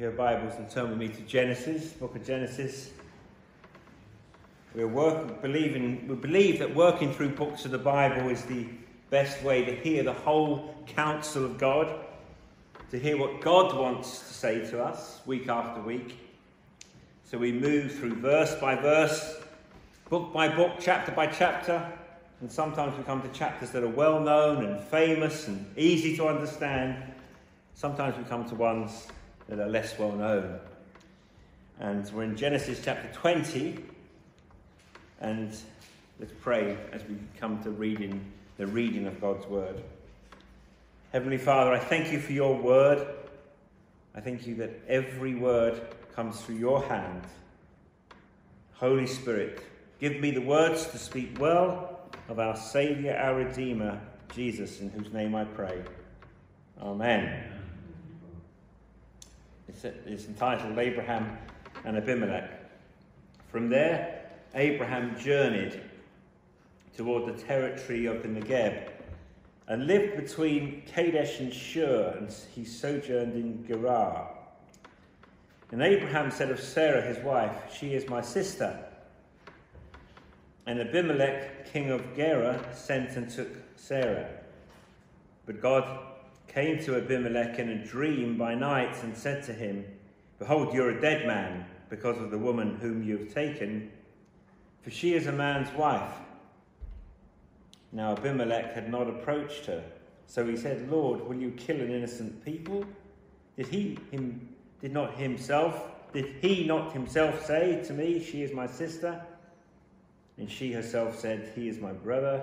your Bibles and turn with me to Genesis, book of Genesis. We work, believing, we believe that working through books of the Bible is the best way to hear the whole counsel of God, to hear what God wants to say to us week after week. So we move through verse by verse, book by book, chapter by chapter, and sometimes we come to chapters that are well known and famous and easy to understand. Sometimes we come to ones that are less well known. And we're in Genesis chapter 20. And let's pray as we come to reading the reading of God's word. Heavenly Father, I thank you for your word. I thank you that every word comes through your hand. Holy Spirit, give me the words to speak well of our Saviour, our Redeemer, Jesus, in whose name I pray. Amen. It's, it's entitled Abraham and Abimelech. From there, Abraham journeyed toward the territory of the Negeb and lived between Kadesh and Shur, and he sojourned in Gerar. And Abraham said of Sarah his wife, She is my sister. And Abimelech, king of Gerar, sent and took Sarah. But God came to Abimelech in a dream by night and said to him, Behold, you're a dead man because of the woman whom you have taken, for she is a man's wife. Now Abimelech had not approached her, so he said, Lord, will you kill an innocent people? Did he him did not himself did he not himself say to me, She is my sister? And she herself said, He is my brother.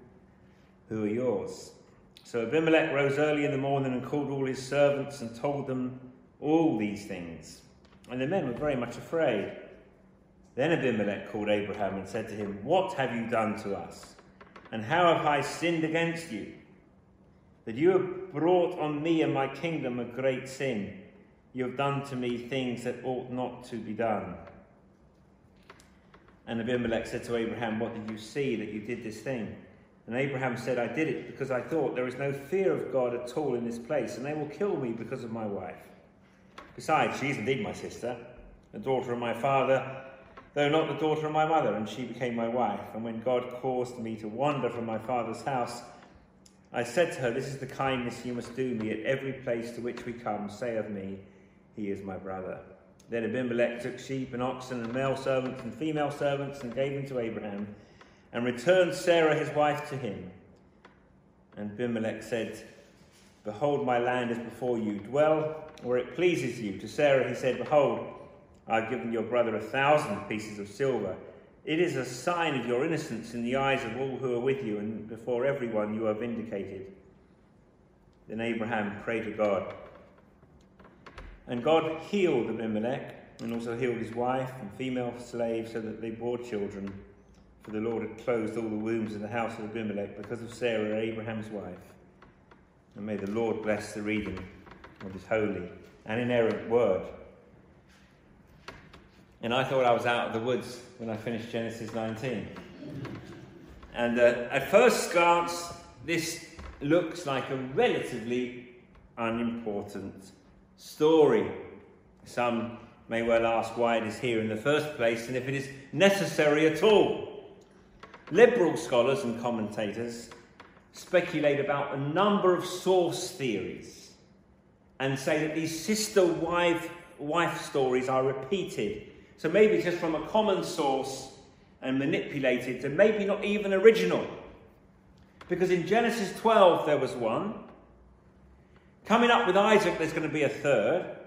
who are yours. So Abimelech rose early in the morning and called all his servants and told them all these things. And the men were very much afraid. Then Abimelech called Abraham and said to him, What have you done to us? And how have I sinned against you? That you have brought on me and my kingdom a great sin. You have done to me things that ought not to be done. And Abimelech said to Abraham, What did you see that you did this thing? And Abraham said, I did it because I thought there is no fear of God at all in this place, and they will kill me because of my wife. Besides, she is indeed my sister, the daughter of my father, though not the daughter of my mother, and she became my wife. And when God caused me to wander from my father's house, I said to her, This is the kindness you must do me at every place to which we come. Say of me, He is my brother. Then Abimelech took sheep and oxen and male servants and female servants and gave them to Abraham and returned Sarah his wife to him. And Abimelech said, Behold, my land is before you. Dwell where it pleases you. To Sarah he said, Behold, I've given your brother a thousand pieces of silver. It is a sign of your innocence in the eyes of all who are with you, and before everyone you are vindicated. Then Abraham prayed to God. And God healed Abimelech, and also healed his wife and female slaves, so that they bore children. For the Lord had closed all the wombs in the house of Abimelech because of Sarah, Abraham's wife. And may the Lord bless the reading of his holy and inerrant word. And I thought I was out of the woods when I finished Genesis 19. And uh, at first glance, this looks like a relatively unimportant story. Some may well ask why it is here in the first place and if it is necessary at all. Liberal scholars and commentators speculate about a number of source theories and say that these sister wife, wife stories are repeated. So maybe just from a common source and manipulated to maybe not even original. Because in Genesis 12 there was one. Coming up with Isaac, there's going to be a third.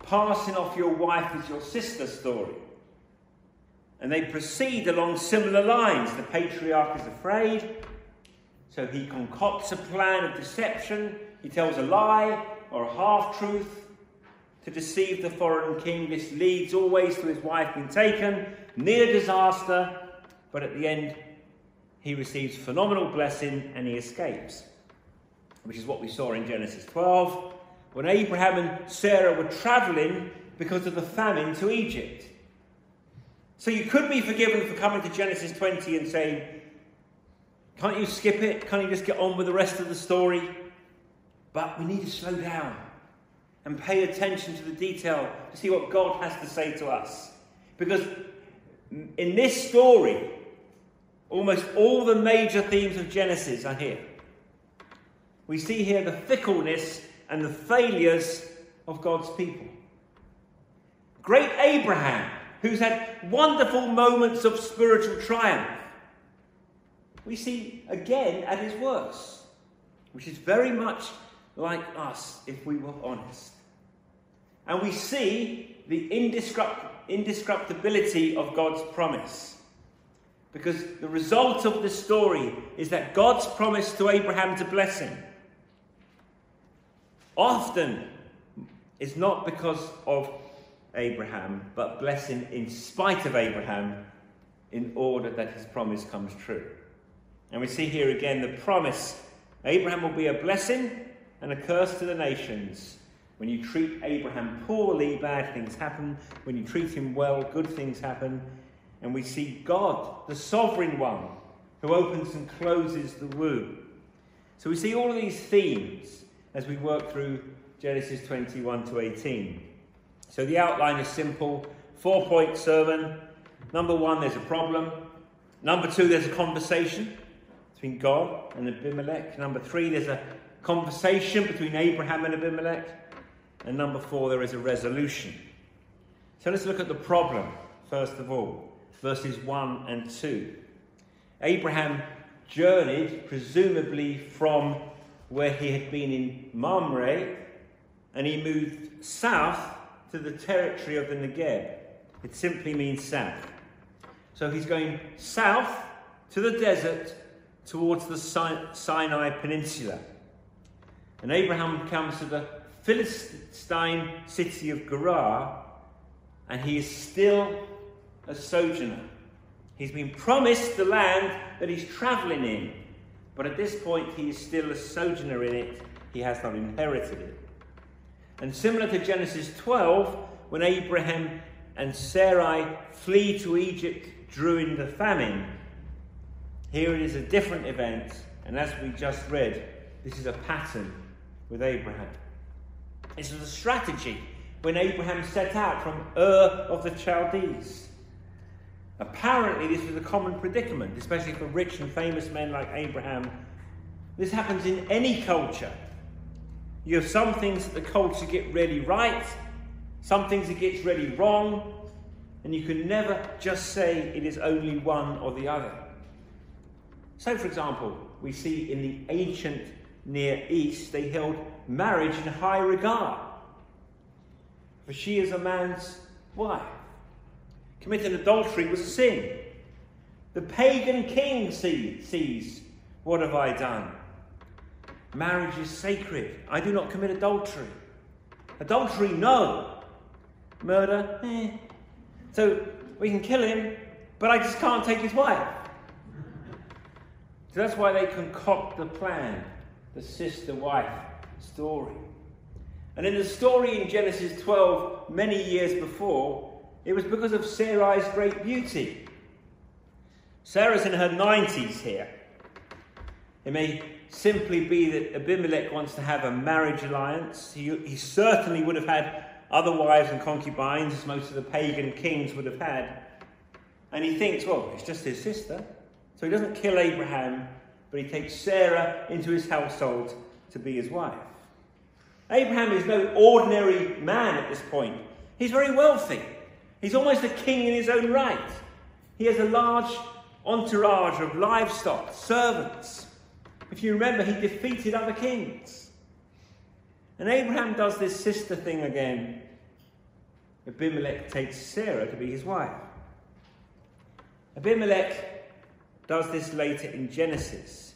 Passing off your wife as your sister story. And they proceed along similar lines. The patriarch is afraid, so he concocts a plan of deception. He tells a lie or a half truth to deceive the foreign king. This leads always to his wife being taken, near disaster, but at the end, he receives phenomenal blessing and he escapes, which is what we saw in Genesis 12 when Abraham and Sarah were traveling because of the famine to Egypt. So you could be forgiven for coming to Genesis 20 and saying, Can't you skip it? Can't you just get on with the rest of the story? But we need to slow down and pay attention to the detail to see what God has to say to us. Because in this story, almost all the major themes of Genesis are here. We see here the fickleness and the failures of God's people. Great Abraham, who's had wonderful moments of spiritual triumph, we see again at his worst, which is very much like us if we were honest. And we see the indescript- indescriptibility of God's promise. Because the result of this story is that God's promise to Abraham to bless him often is not because of Abraham, but blessing in spite of Abraham in order that his promise comes true. And we see here again the promise Abraham will be a blessing and a curse to the nations. When you treat Abraham poorly, bad things happen. When you treat him well, good things happen. And we see God, the sovereign one, who opens and closes the womb. So we see all of these themes as we work through Genesis 21 to 18. So the outline is simple four point sermon. Number one, there's a problem. Number two, there's a conversation between God and Abimelech. Number three, there's a conversation between Abraham and Abimelech. And number four, there is a resolution. So let's look at the problem, first of all, verses 1 and 2. Abraham journeyed, presumably from where he had been in Mamre, and he moved south to the territory of the Negev. It simply means south. So he's going south to the desert towards the Sinai Peninsula. And Abraham comes to the Philistine city of Gerar, and he is still a sojourner. He's been promised the land that he's travelling in, but at this point he is still a sojourner in it. He has not inherited it. And similar to Genesis 12, when Abraham and Sarai flee to Egypt during the famine, here it is a different event, and as we just read, this is a pattern with Abraham. This was a strategy when Abraham set out from Ur of the Chaldees. Apparently, this was a common predicament, especially for rich and famous men like Abraham. This happens in any culture. You have some things that the culture get really right, some things it gets really wrong, and you can never just say it is only one or the other. So, for example, we see in the ancient Near East, they held marriage in high regard. For she is a man's wife. Committing adultery was a sin. The pagan king sees, What have I done? Marriage is sacred. I do not commit adultery. Adultery, no. Murder, eh. So we can kill him, but I just can't take his wife. So that's why they concoct the plan, the sister wife story. And in the story in Genesis 12, many years before, it was because of Sarai's great beauty. Sarah's in her 90s here. It may simply be that Abimelech wants to have a marriage alliance. He, he certainly would have had other wives and concubines, as most of the pagan kings would have had. And he thinks, well, it's just his sister. So he doesn't kill Abraham, but he takes Sarah into his household to be his wife. Abraham is no ordinary man at this point. He's very wealthy. He's almost a king in his own right. He has a large entourage of livestock, servants. If you remember, he defeated other kings. And Abraham does this sister thing again. Abimelech takes Sarah to be his wife. Abimelech does this later in Genesis.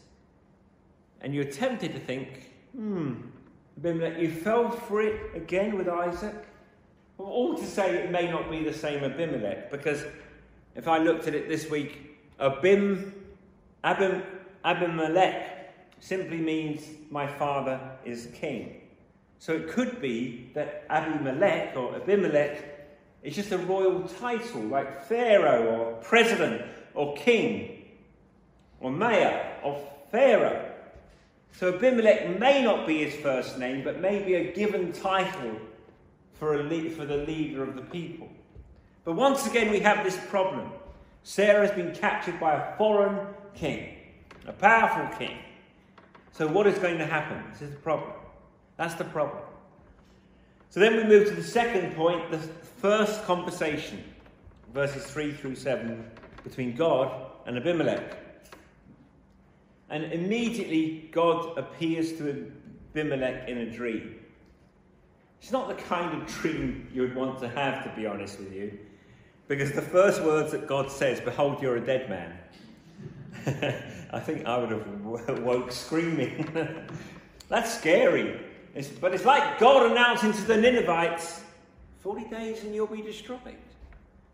And you're tempted to think, hmm, Abimelech, you fell for it again with Isaac? All to say it may not be the same Abimelech, because if I looked at it this week, Abim, Abim, Abimelech simply means my father is king. So it could be that Abimelech or Abimelech is just a royal title, like Pharaoh or president or king or mayor of Pharaoh. So Abimelech may not be his first name, but may be a given title for, a for the leader of the people. But once again, we have this problem. Sarah has been captured by a foreign king, a powerful king. So, what is going to happen? This is the problem. That's the problem. So, then we move to the second point the first conversation, verses 3 through 7, between God and Abimelech. And immediately, God appears to Abimelech in a dream. It's not the kind of dream you would want to have, to be honest with you, because the first words that God says, Behold, you're a dead man. I think I would have woke screaming. That's scary. It's, but it's like God announcing to the Ninevites, 40 days and you'll be destroyed.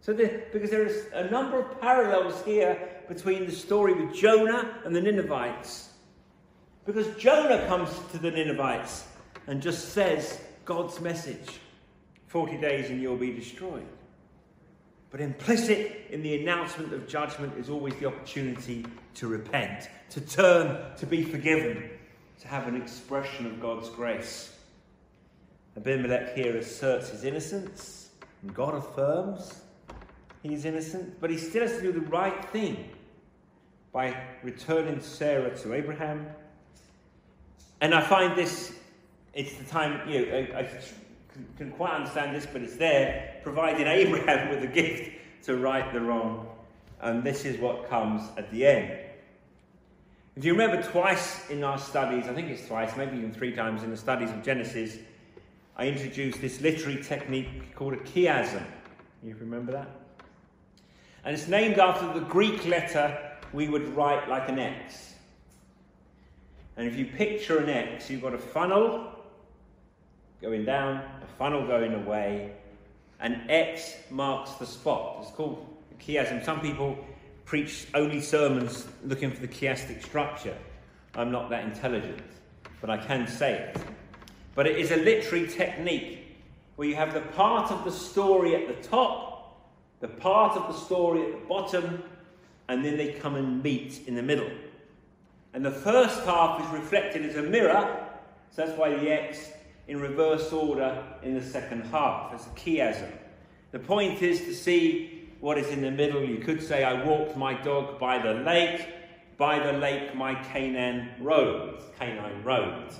So, the, because there is a number of parallels here between the story with Jonah and the Ninevites. Because Jonah comes to the Ninevites and just says, God's message 40 days and you'll be destroyed. But implicit in the announcement of judgment is always the opportunity to repent, to turn, to be forgiven, to have an expression of God's grace. Abimelech here asserts his innocence, and God affirms he's innocent, but he still has to do the right thing by returning Sarah to Abraham. And I find this it's the time, you know, I, I can quite understand this, but it's there, providing Abraham with a gift to right the wrong. And this is what comes at the end. If you remember twice in our studies, I think it's twice, maybe even three times in the studies of Genesis, I introduced this literary technique called a chiasm. You remember that? And it's named after the Greek letter we would write like an X. And if you picture an X, you've got a funnel going down, a funnel going away, and X marks the spot. It's called chiasm. Some people preach only sermons looking for the chiastic structure. I'm not that intelligent, but I can say it. But it is a literary technique where you have the part of the story at the top, the part of the story at the bottom, and then they come and meet in the middle. And the first half is reflected as a mirror, so that's why the X in reverse order in the second half as a chiasm. The point is to see what is in the middle. You could say, I walked my dog by the lake, by the lake my canine roamed. Canine roamed.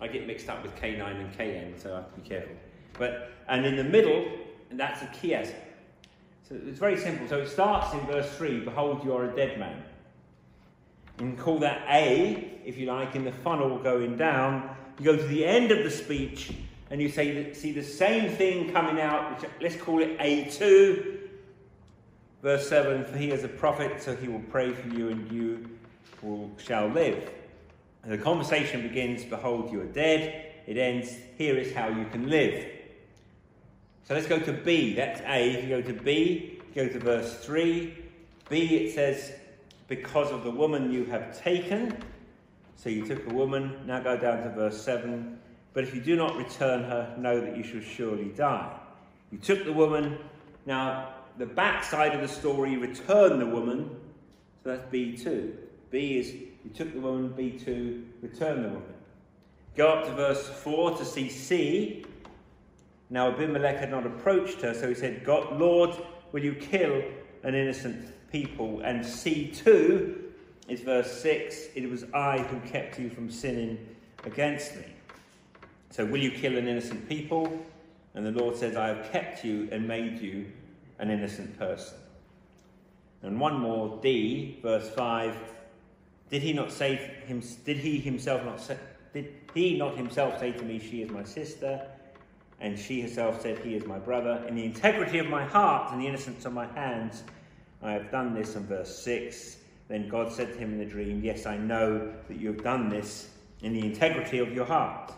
I get mixed up with canine and KN, so I have to be careful. But and in the middle, and that's a chiasm. So it's very simple. So it starts in verse 3 Behold, you are a dead man. You can call that A, if you like, in the funnel going down you go to the end of the speech and you say, see the same thing coming out, which let's call it A2. Verse 7 For he is a prophet, so he will pray for you, and you will, shall live. And the conversation begins Behold, you are dead. It ends, Here is how you can live. So let's go to B. That's A. If you go to B, go to verse 3. B, it says, Because of the woman you have taken. So you took a woman, now go down to verse 7. But if you do not return her, know that you shall surely die. You took the woman, now the backside of the story, return the woman. So that's B2. B is you took the woman, B2, return the woman. Go up to verse 4 to see C. Now Abimelech had not approached her, so he said, God, Lord, will you kill an innocent people? And C2 is verse 6 It was I who kept you from sinning against me. So, will you kill an innocent people? And the Lord says, I have kept you and made you an innocent person. And one more, D, verse 5. Did he not say him, did he himself not say, did he not himself say to me, She is my sister? And she herself said, He is my brother. In the integrity of my heart and the innocence of my hands, I have done this. And verse 6 then God said to him in the dream, Yes, I know that you have done this in the integrity of your heart.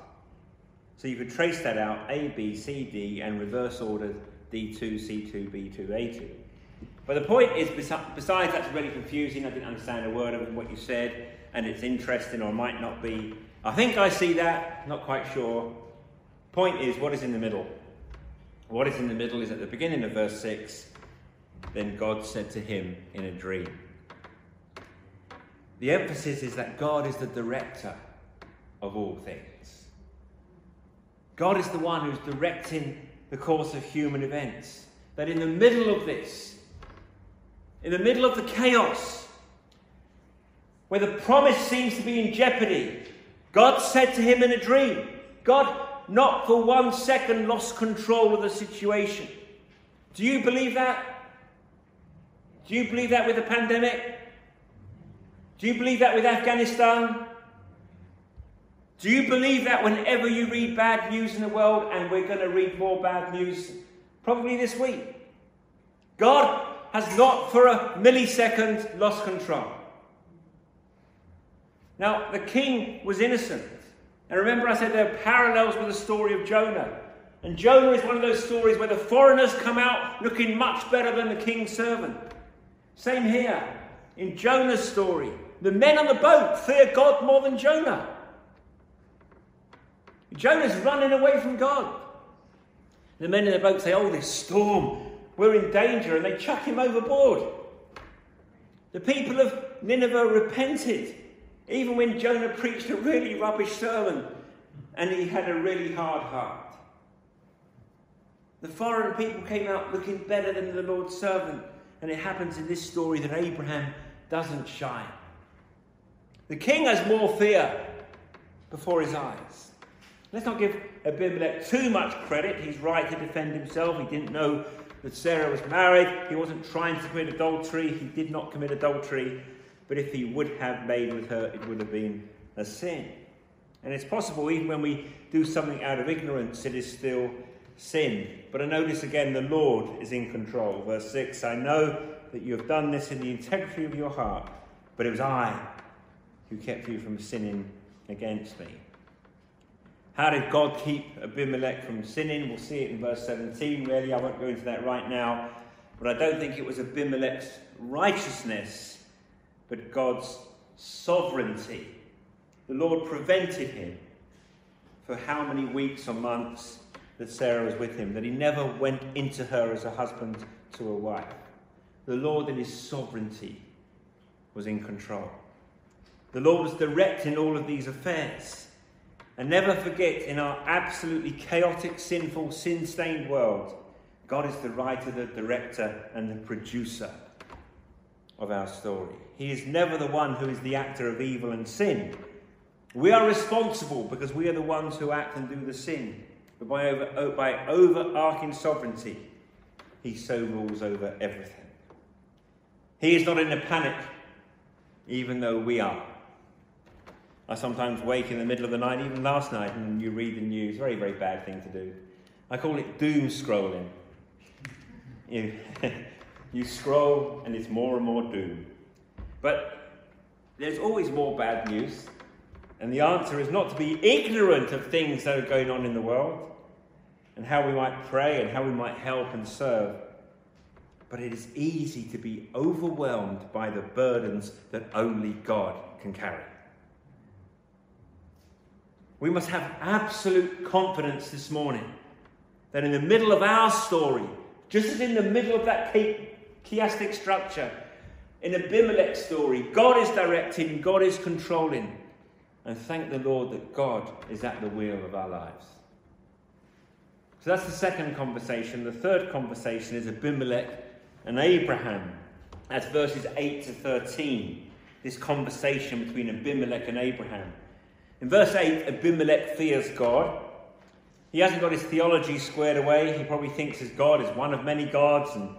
So you could trace that out A, B, C, D, and reverse order D2, C2, B2, A2. But the point is, besides that's really confusing, I didn't understand a word of what you said, and it's interesting or might not be. I think I see that, not quite sure. Point is, what is in the middle? What is in the middle is at the beginning of verse 6 then God said to him in a dream. The emphasis is that God is the director of all things. God is the one who's directing the course of human events. That in the middle of this, in the middle of the chaos, where the promise seems to be in jeopardy, God said to him in a dream, God not for one second lost control of the situation. Do you believe that? Do you believe that with the pandemic? Do you believe that with Afghanistan? Do you believe that whenever you read bad news in the world, and we're going to read more bad news probably this week? God has not for a millisecond lost control. Now, the king was innocent. And remember, I said there are parallels with the story of Jonah. And Jonah is one of those stories where the foreigners come out looking much better than the king's servant. Same here. In Jonah's story, the men on the boat fear God more than Jonah. Jonah's running away from God. The men in the boat say, Oh, this storm, we're in danger, and they chuck him overboard. The people of Nineveh repented, even when Jonah preached a really rubbish sermon and he had a really hard heart. The foreign people came out looking better than the Lord's servant, and it happens in this story that Abraham doesn't shine. The king has more fear before his eyes. Let's not give Abimelech too much credit. He's right to defend himself. He didn't know that Sarah was married. He wasn't trying to commit adultery. He did not commit adultery. But if he would have made with her, it would have been a sin. And it's possible, even when we do something out of ignorance, it is still sin. But I notice again, the Lord is in control. Verse 6 I know that you have done this in the integrity of your heart, but it was I who kept you from sinning against me. How did God keep Abimelech from sinning? We'll see it in verse 17, really. I won't go into that right now. But I don't think it was Abimelech's righteousness, but God's sovereignty. The Lord prevented him for how many weeks or months that Sarah was with him, that he never went into her as a husband to a wife. The Lord, in his sovereignty, was in control. The Lord was directing all of these affairs. And never forget, in our absolutely chaotic, sinful, sin stained world, God is the writer, the director, and the producer of our story. He is never the one who is the actor of evil and sin. We are responsible because we are the ones who act and do the sin. But by, over, oh, by overarching sovereignty, he so rules over everything. He is not in a panic, even though we are. I sometimes wake in the middle of the night, even last night, and you read the news. Very, very bad thing to do. I call it doom scrolling. You, you scroll, and it's more and more doom. But there's always more bad news. And the answer is not to be ignorant of things that are going on in the world and how we might pray and how we might help and serve. But it is easy to be overwhelmed by the burdens that only God can carry. We must have absolute confidence this morning that in the middle of our story, just as in the middle of that chiastic structure, in Abimelech's story, God is directing, God is controlling. And thank the Lord that God is at the wheel of our lives. So that's the second conversation. The third conversation is Abimelech and Abraham. That's verses 8 to 13. This conversation between Abimelech and Abraham. In verse 8, Abimelech fears God. He hasn't got his theology squared away. He probably thinks his God is one of many gods. And...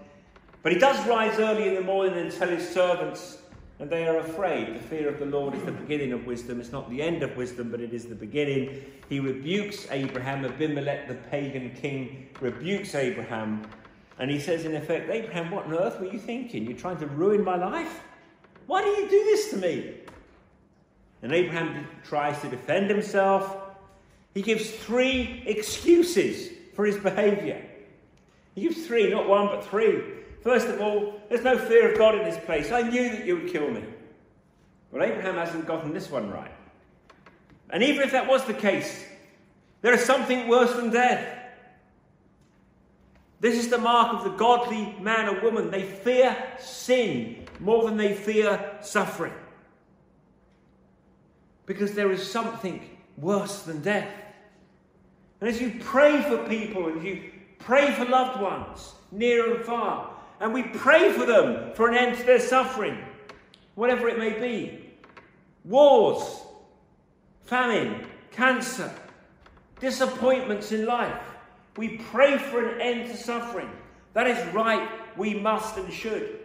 But he does rise early in the morning and tell his servants, and they are afraid. The fear of the Lord is the beginning of wisdom. It's not the end of wisdom, but it is the beginning. He rebukes Abraham. Abimelech, the pagan king, rebukes Abraham. And he says, in effect, Abraham, what on earth were you thinking? You're trying to ruin my life? Why do you do this to me? And Abraham tries to defend himself. He gives three excuses for his behaviour. He gives three, not one, but three. First of all, there's no fear of God in this place. I knew that you would kill me. Well, Abraham hasn't gotten this one right. And even if that was the case, there is something worse than death. This is the mark of the godly man or woman. They fear sin more than they fear suffering. Because there is something worse than death. And as you pray for people, and you pray for loved ones, near and far, and we pray for them for an end to their suffering, whatever it may be wars, famine, cancer, disappointments in life. We pray for an end to suffering. That is right, we must and should.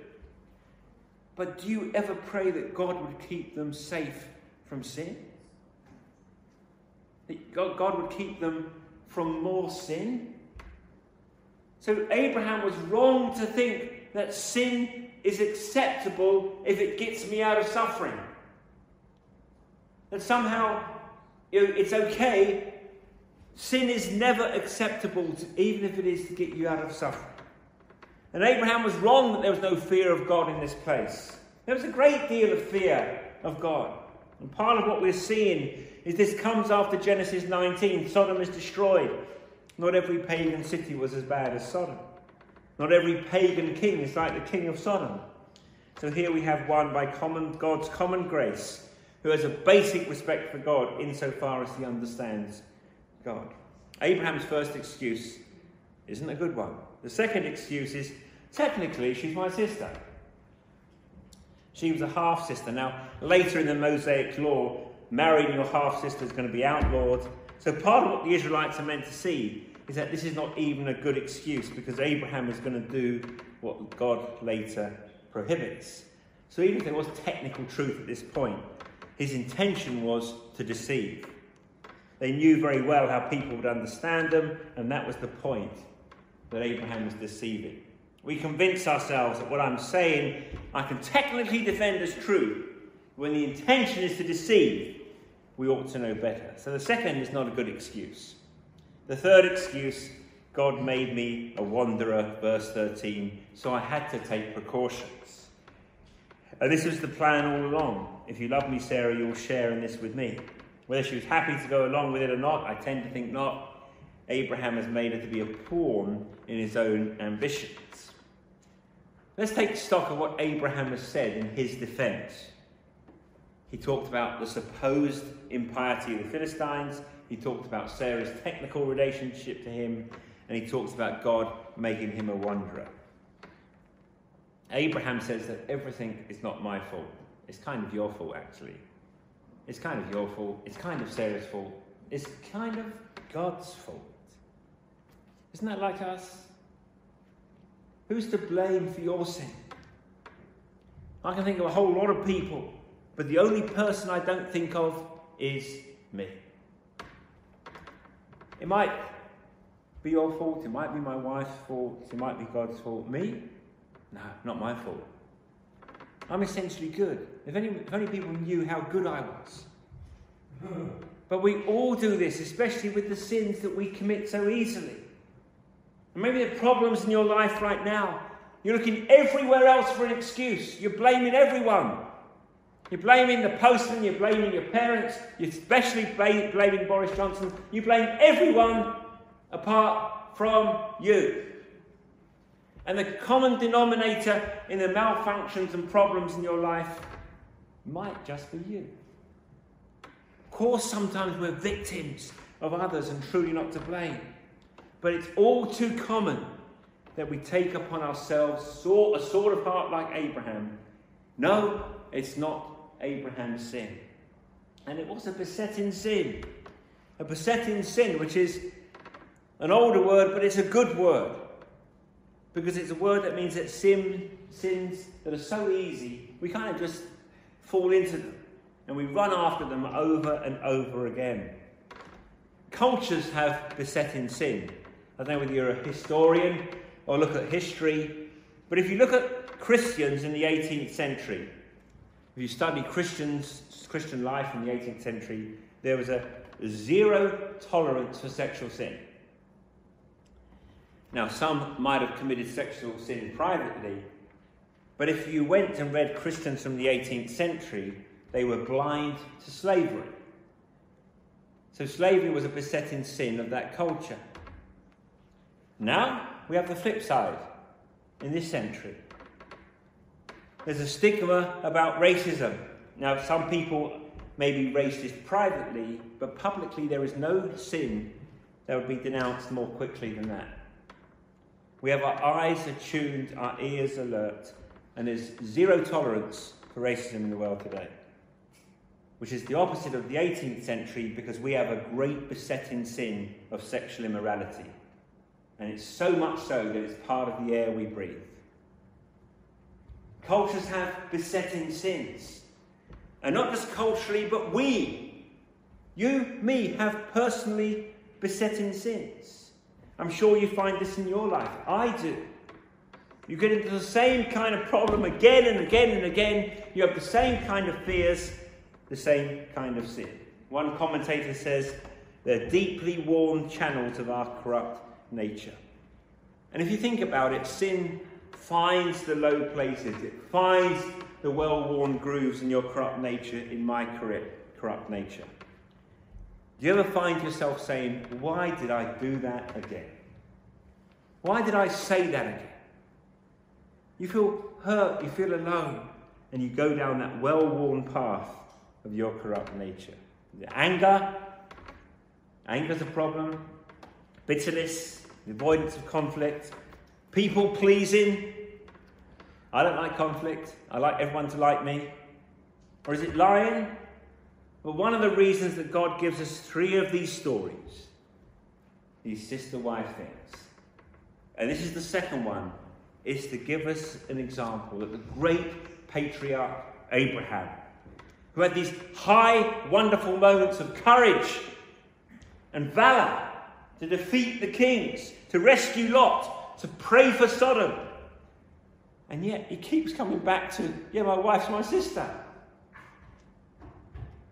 But do you ever pray that God would keep them safe from sin? That God, would keep them from more sin? So Abraham was wrong to think that sin is acceptable if it gets me out of suffering. That somehow it's okay Sin is never acceptable, to, even if it is to get you out of suffering. And Abraham was wrong that there was no fear of God in this place. There was a great deal of fear of God. And part of what we're seeing is this comes after Genesis 19. Sodom is destroyed. Not every pagan city was as bad as Sodom. Not every pagan king is like the king of Sodom. So here we have one by common, God's common grace who has a basic respect for God insofar as he understands God. Abraham's first excuse isn't a good one. The second excuse is technically she's my sister. She was a half sister. Now, later in the Mosaic law, marrying your half sister is going to be outlawed. So, part of what the Israelites are meant to see is that this is not even a good excuse because Abraham is going to do what God later prohibits. So, even if there was technical truth at this point, his intention was to deceive. They knew very well how people would understand them, and that was the point that Abraham was deceiving. We convince ourselves that what I'm saying I can technically defend as true. When the intention is to deceive, we ought to know better. So the second is not a good excuse. The third excuse God made me a wanderer, verse 13, so I had to take precautions. And this was the plan all along. If you love me, Sarah, you'll share in this with me. Whether she was happy to go along with it or not, I tend to think not. Abraham has made her to be a pawn in his own ambitions. Let's take stock of what Abraham has said in his defense. He talked about the supposed impiety of the Philistines, he talked about Sarah's technical relationship to him, and he talks about God making him a wanderer. Abraham says that everything is not my fault. It's kind of your fault, actually. It's kind of your fault. It's kind of Sarah's fault. It's kind of God's fault. Isn't that like us? Who's to blame for your sin? I can think of a whole lot of people, but the only person I don't think of is me. It might be your fault, it might be my wife's fault, it might be God's fault. Me? No, not my fault. I'm essentially good. If only, if only people knew how good I was. But we all do this, especially with the sins that we commit so easily. And maybe the problems in your life right now, you're looking everywhere else for an excuse. You're blaming everyone. You're blaming the postman, you're blaming your parents, you're especially blaming Boris Johnson. You blame everyone apart from you. And the common denominator in the malfunctions and problems in your life might just be you. Of course, sometimes we're victims of others and truly not to blame. But it's all too common that we take upon ourselves a sort of heart like Abraham. No, it's not Abraham's sin. And it was a besetting sin. A besetting sin, which is an older word, but it's a good word because it's a word that means that sin, sins that are so easy, we kind of just fall into them and we run after them over and over again. Cultures have besetting sin. I don't know whether you're a historian or look at history, but if you look at Christians in the 18th century, If you study Christians, Christian life in the 18th century, there was a zero tolerance for sexual sin. Now, some might have committed sexual sin privately, but if you went and read Christians from the 18th century, they were blind to slavery. So, slavery was a besetting sin of that culture. Now, we have the flip side in this century. There's a stigma about racism. Now, some people may be racist privately, but publicly there is no sin that would be denounced more quickly than that. We have our eyes attuned, our ears alert, and there's zero tolerance for racism in the world today, which is the opposite of the 18th century because we have a great besetting sin of sexual immorality. And it's so much so that it's part of the air we breathe. Cultures have besetting sins. And not just culturally, but we, you, me, have personally besetting sins. I'm sure you find this in your life. I do. You get into the same kind of problem again and again and again. You have the same kind of fears, the same kind of sin. One commentator says they're deeply worn channels of our corrupt nature. And if you think about it, sin finds the low places, it finds the well worn grooves in your corrupt nature, in my corrupt nature. Do you ever find yourself saying, Why did I do that again? Why did I say that again? You feel hurt, you feel alone, and you go down that well worn path of your corrupt nature. The anger, anger's a problem, bitterness, the avoidance of conflict, people pleasing. I don't like conflict. I like everyone to like me. Or is it lying? Well, one of the reasons that God gives us three of these stories, these sister wife things, and this is the second one, is to give us an example that the great patriarch Abraham, who had these high, wonderful moments of courage and valor to defeat the kings, to rescue Lot, to pray for Sodom. And yet he keeps coming back to, yeah, my wife's my sister.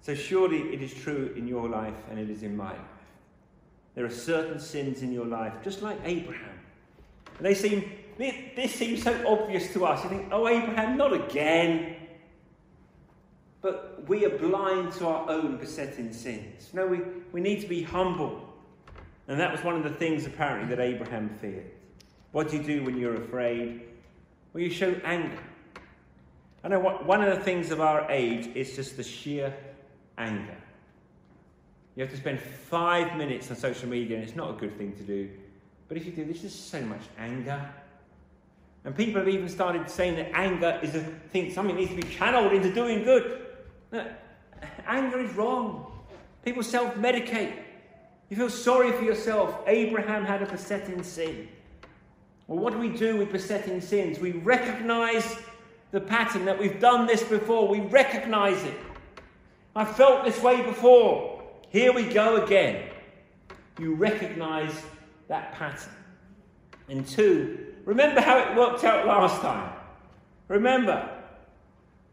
So surely it is true in your life and it is in mine. There are certain sins in your life, just like Abraham. And they seem, this seems so obvious to us. You think, oh, Abraham, not again. But we are blind to our own besetting sins. No, we, we need to be humble and that was one of the things, apparently, that Abraham feared. What do you do when you're afraid? Well, you show anger. I know what, one of the things of our age is just the sheer anger. You have to spend five minutes on social media, and it's not a good thing to do. But if you do, there's just so much anger. And people have even started saying that anger is a thing, something needs to be channeled into doing good. No, anger is wrong. People self medicate. You feel sorry for yourself. Abraham had a besetting sin. Well, what do we do with besetting sins? We recognize the pattern that we've done this before. We recognize it. I felt this way before. Here we go again. You recognize that pattern. And two, remember how it worked out last time. Remember.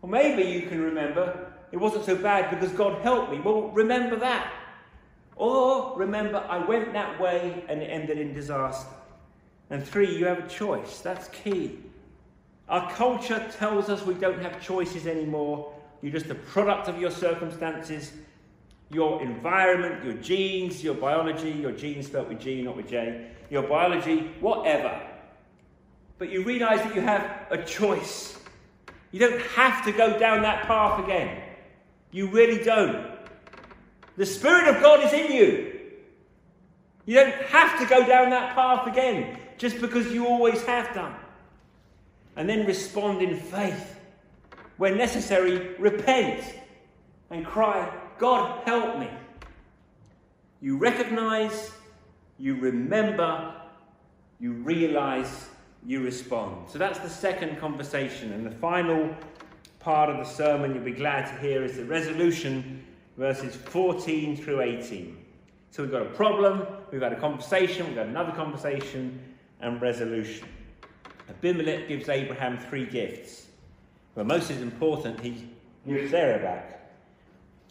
Or maybe you can remember it wasn't so bad because God helped me. Well, remember that. Or remember, I went that way and it ended in disaster. And three, you have a choice. That's key. Our culture tells us we don't have choices anymore. You're just a product of your circumstances, your environment, your genes, your biology, your genes spelled with G, not with J, your biology, whatever. But you realize that you have a choice. You don't have to go down that path again. You really don't. The Spirit of God is in you. You don't have to go down that path again just because you always have done. And then respond in faith. Where necessary, repent and cry, God, help me. You recognize, you remember, you realize, you respond. So that's the second conversation. And the final part of the sermon you'll be glad to hear is the resolution verses 14 through 18. So we've got a problem, we've had a conversation, we've got another conversation, and resolution. Abimelech gives Abraham three gifts. But most is important, he give Sarah back.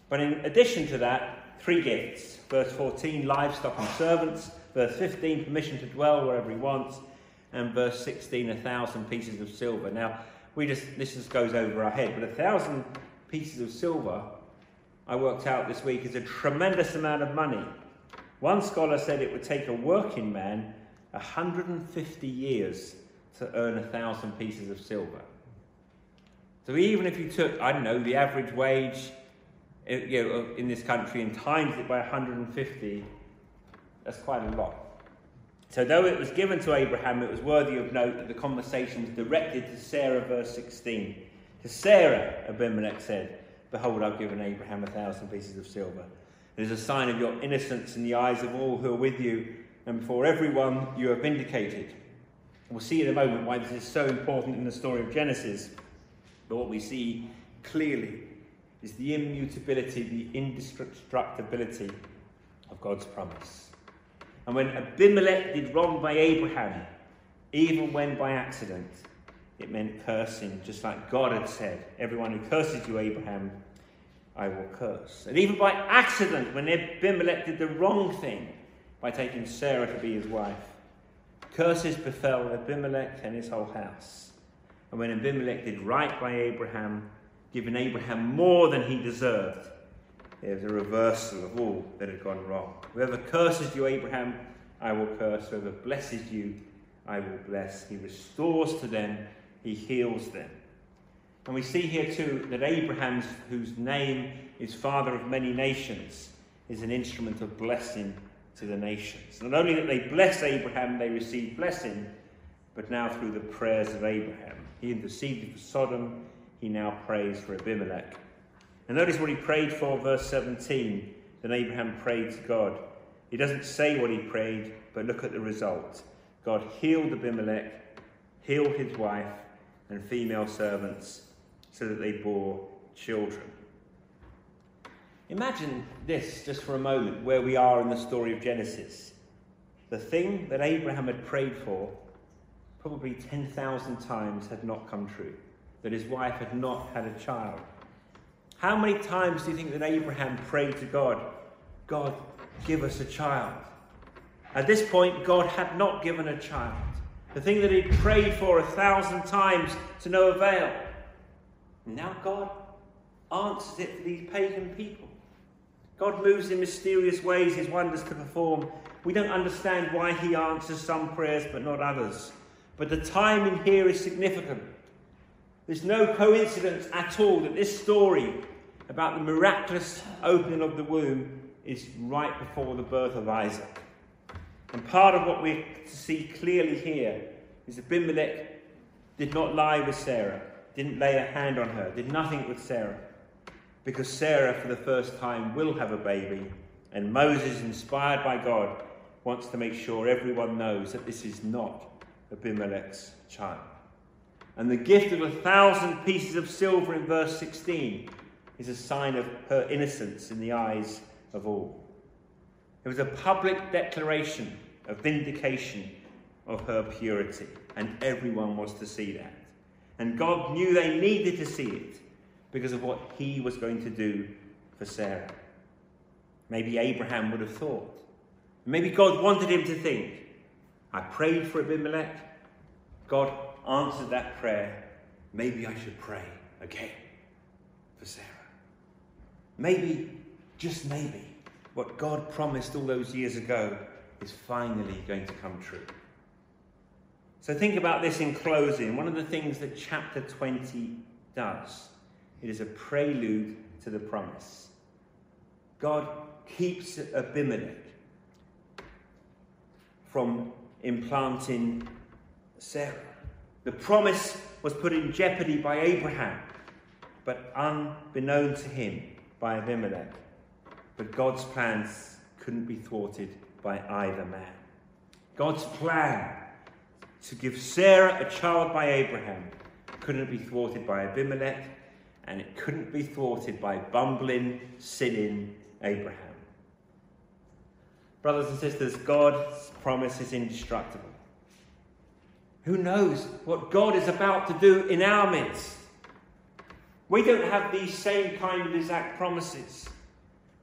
But in addition to that, three gifts. Verse 14, livestock and servants. Verse 15, permission to dwell wherever he wants. And verse 16, a thousand pieces of silver. Now, we just this just goes over our head, but a thousand pieces of silver, I worked out this week, is a tremendous amount of money. One scholar said it would take a working man 150 years to earn a thousand pieces of silver. So even if you took, I don't know, the average wage eh, you know, in this country and times it by 150, that's quite a lot. So though it was given to Abraham, it was worthy of note that the conversation was directed to Sarah, verse 16. To Sarah, Abimelech said, Behold, I've given Abraham a thousand pieces of silver. It is a sign of your innocence in the eyes of all who are with you, and before everyone you have vindicated. We'll see in a moment why this is so important in the story of Genesis. But what we see clearly is the immutability, the indestructibility of God's promise. And when Abimelech did wrong by Abraham, even when by accident, it meant cursing, just like God had said, Everyone who curses you, Abraham, I will curse. And even by accident, when Abimelech did the wrong thing by taking Sarah to be his wife, curses befell Abimelech and his whole house. And when Abimelech did right by Abraham, giving Abraham more than he deserved, it was a reversal of all that had gone wrong. Whoever curses you, Abraham, I will curse. Whoever blesses you, I will bless. He restores to them, he heals them. And we see here too that Abraham, whose name is Father of many nations, is an instrument of blessing to the nations. Not only that they bless Abraham, they receive blessing, but now through the prayers of Abraham. He interceded for Sodom, he now prays for Abimelech. And notice what he prayed for, verse 17. Then Abraham prayed to God. He doesn't say what he prayed, but look at the result. God healed Abimelech, healed his wife and female servants, so that they bore children. Imagine this just for a moment, where we are in the story of Genesis. The thing that Abraham had prayed for, probably 10,000 times, had not come true. That his wife had not had a child. How many times do you think that Abraham prayed to God, God, give us a child? At this point, God had not given a child. The thing that he prayed for a thousand times to no avail. Now God answers it for these pagan people. God moves in mysterious ways, his wonders to perform. We don't understand why he answers some prayers but not others. But the timing here is significant. There's no coincidence at all that this story about the miraculous opening of the womb is right before the birth of Isaac. And part of what we see clearly here is Abimelech did not lie with Sarah, didn't lay a hand on her, did nothing with Sarah. Because Sarah, for the first time, will have a baby, and Moses, inspired by God, wants to make sure everyone knows that this is not Abimelech's child. And the gift of a thousand pieces of silver in verse 16 is a sign of her innocence in the eyes of all. It was a public declaration of vindication of her purity, and everyone was to see that. And God knew they needed to see it because of what he was going to do for Sarah. Maybe Abraham would have thought. Maybe God wanted him to think. I prayed for Abimelech. God answered that prayer, maybe I should pray again for Sarah. Maybe, just maybe, what God promised all those years ago is finally going to come true. So think about this in closing. One of the things that chapter 20 does, it is a prelude to the promise. God keeps Abimelech from implanting Sarah. The promise was put in jeopardy by Abraham, but unbeknown to him by Abimelech. But God's plans couldn't be thwarted by either man. God's plan to give Sarah a child by Abraham couldn't be thwarted by Abimelech, and it couldn't be thwarted by bumbling, sinning Abraham. Brothers and sisters, God's promise is indestructible. Who knows what God is about to do in our midst? We don't have these same kind of exact promises.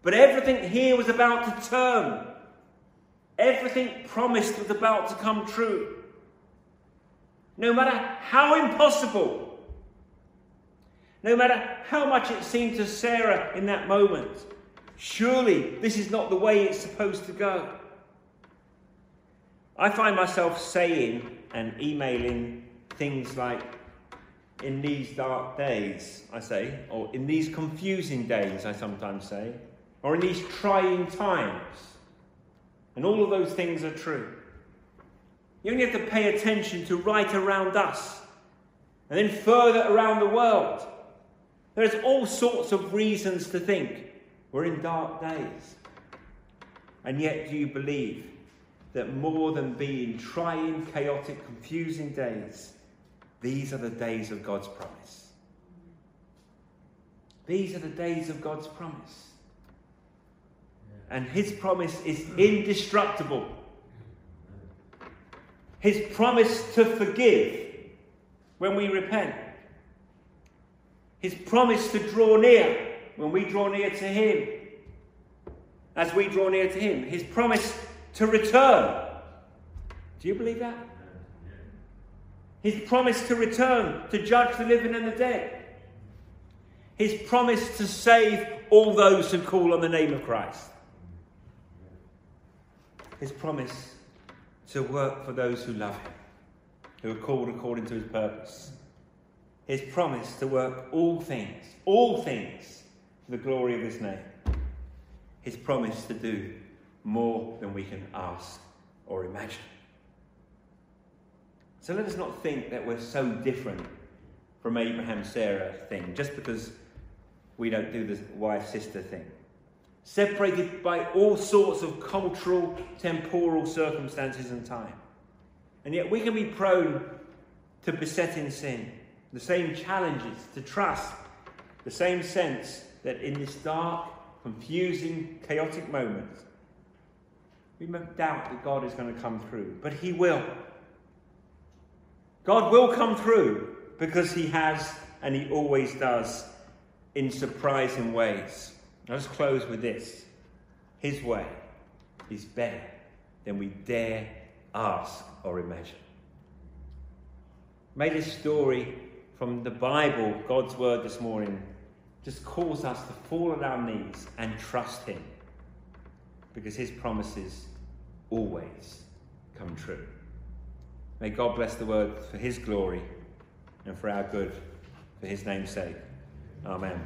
But everything here was about to turn. Everything promised was about to come true. No matter how impossible, no matter how much it seemed to Sarah in that moment, surely this is not the way it's supposed to go. I find myself saying and emailing things like, in these dark days, I say, or in these confusing days, I sometimes say, or in these trying times. And all of those things are true. You only have to pay attention to right around us and then further around the world. There's all sorts of reasons to think we're in dark days. And yet, do you believe that more than being trying, chaotic, confusing days, these are the days of God's promise. These are the days of God's promise. And His promise is indestructible. His promise to forgive when we repent. His promise to draw near when we draw near to Him. As we draw near to Him. His promise to return. Do you believe that? His promise to return to judge the living and the dead. His promise to save all those who call on the name of Christ. His promise to work for those who love him, who are called according to his purpose. His promise to work all things, all things, for the glory of his name. His promise to do more than we can ask or imagine. So let us not think that we're so different from Abraham Sarah thing just because we don't do the wife sister thing. Separated by all sorts of cultural, temporal circumstances and time. And yet we can be prone to besetting sin, the same challenges to trust, the same sense that in this dark, confusing, chaotic moment, we may doubt that God is going to come through, but He will. God will come through because He has and He always does in surprising ways. Just close with this His way is better than we dare ask or imagine. May this story from the Bible, God's word this morning, just calls us to fall on our knees and trust Him because his promises always come true. May God bless the word for his glory and for our good, for his name's sake. Amen.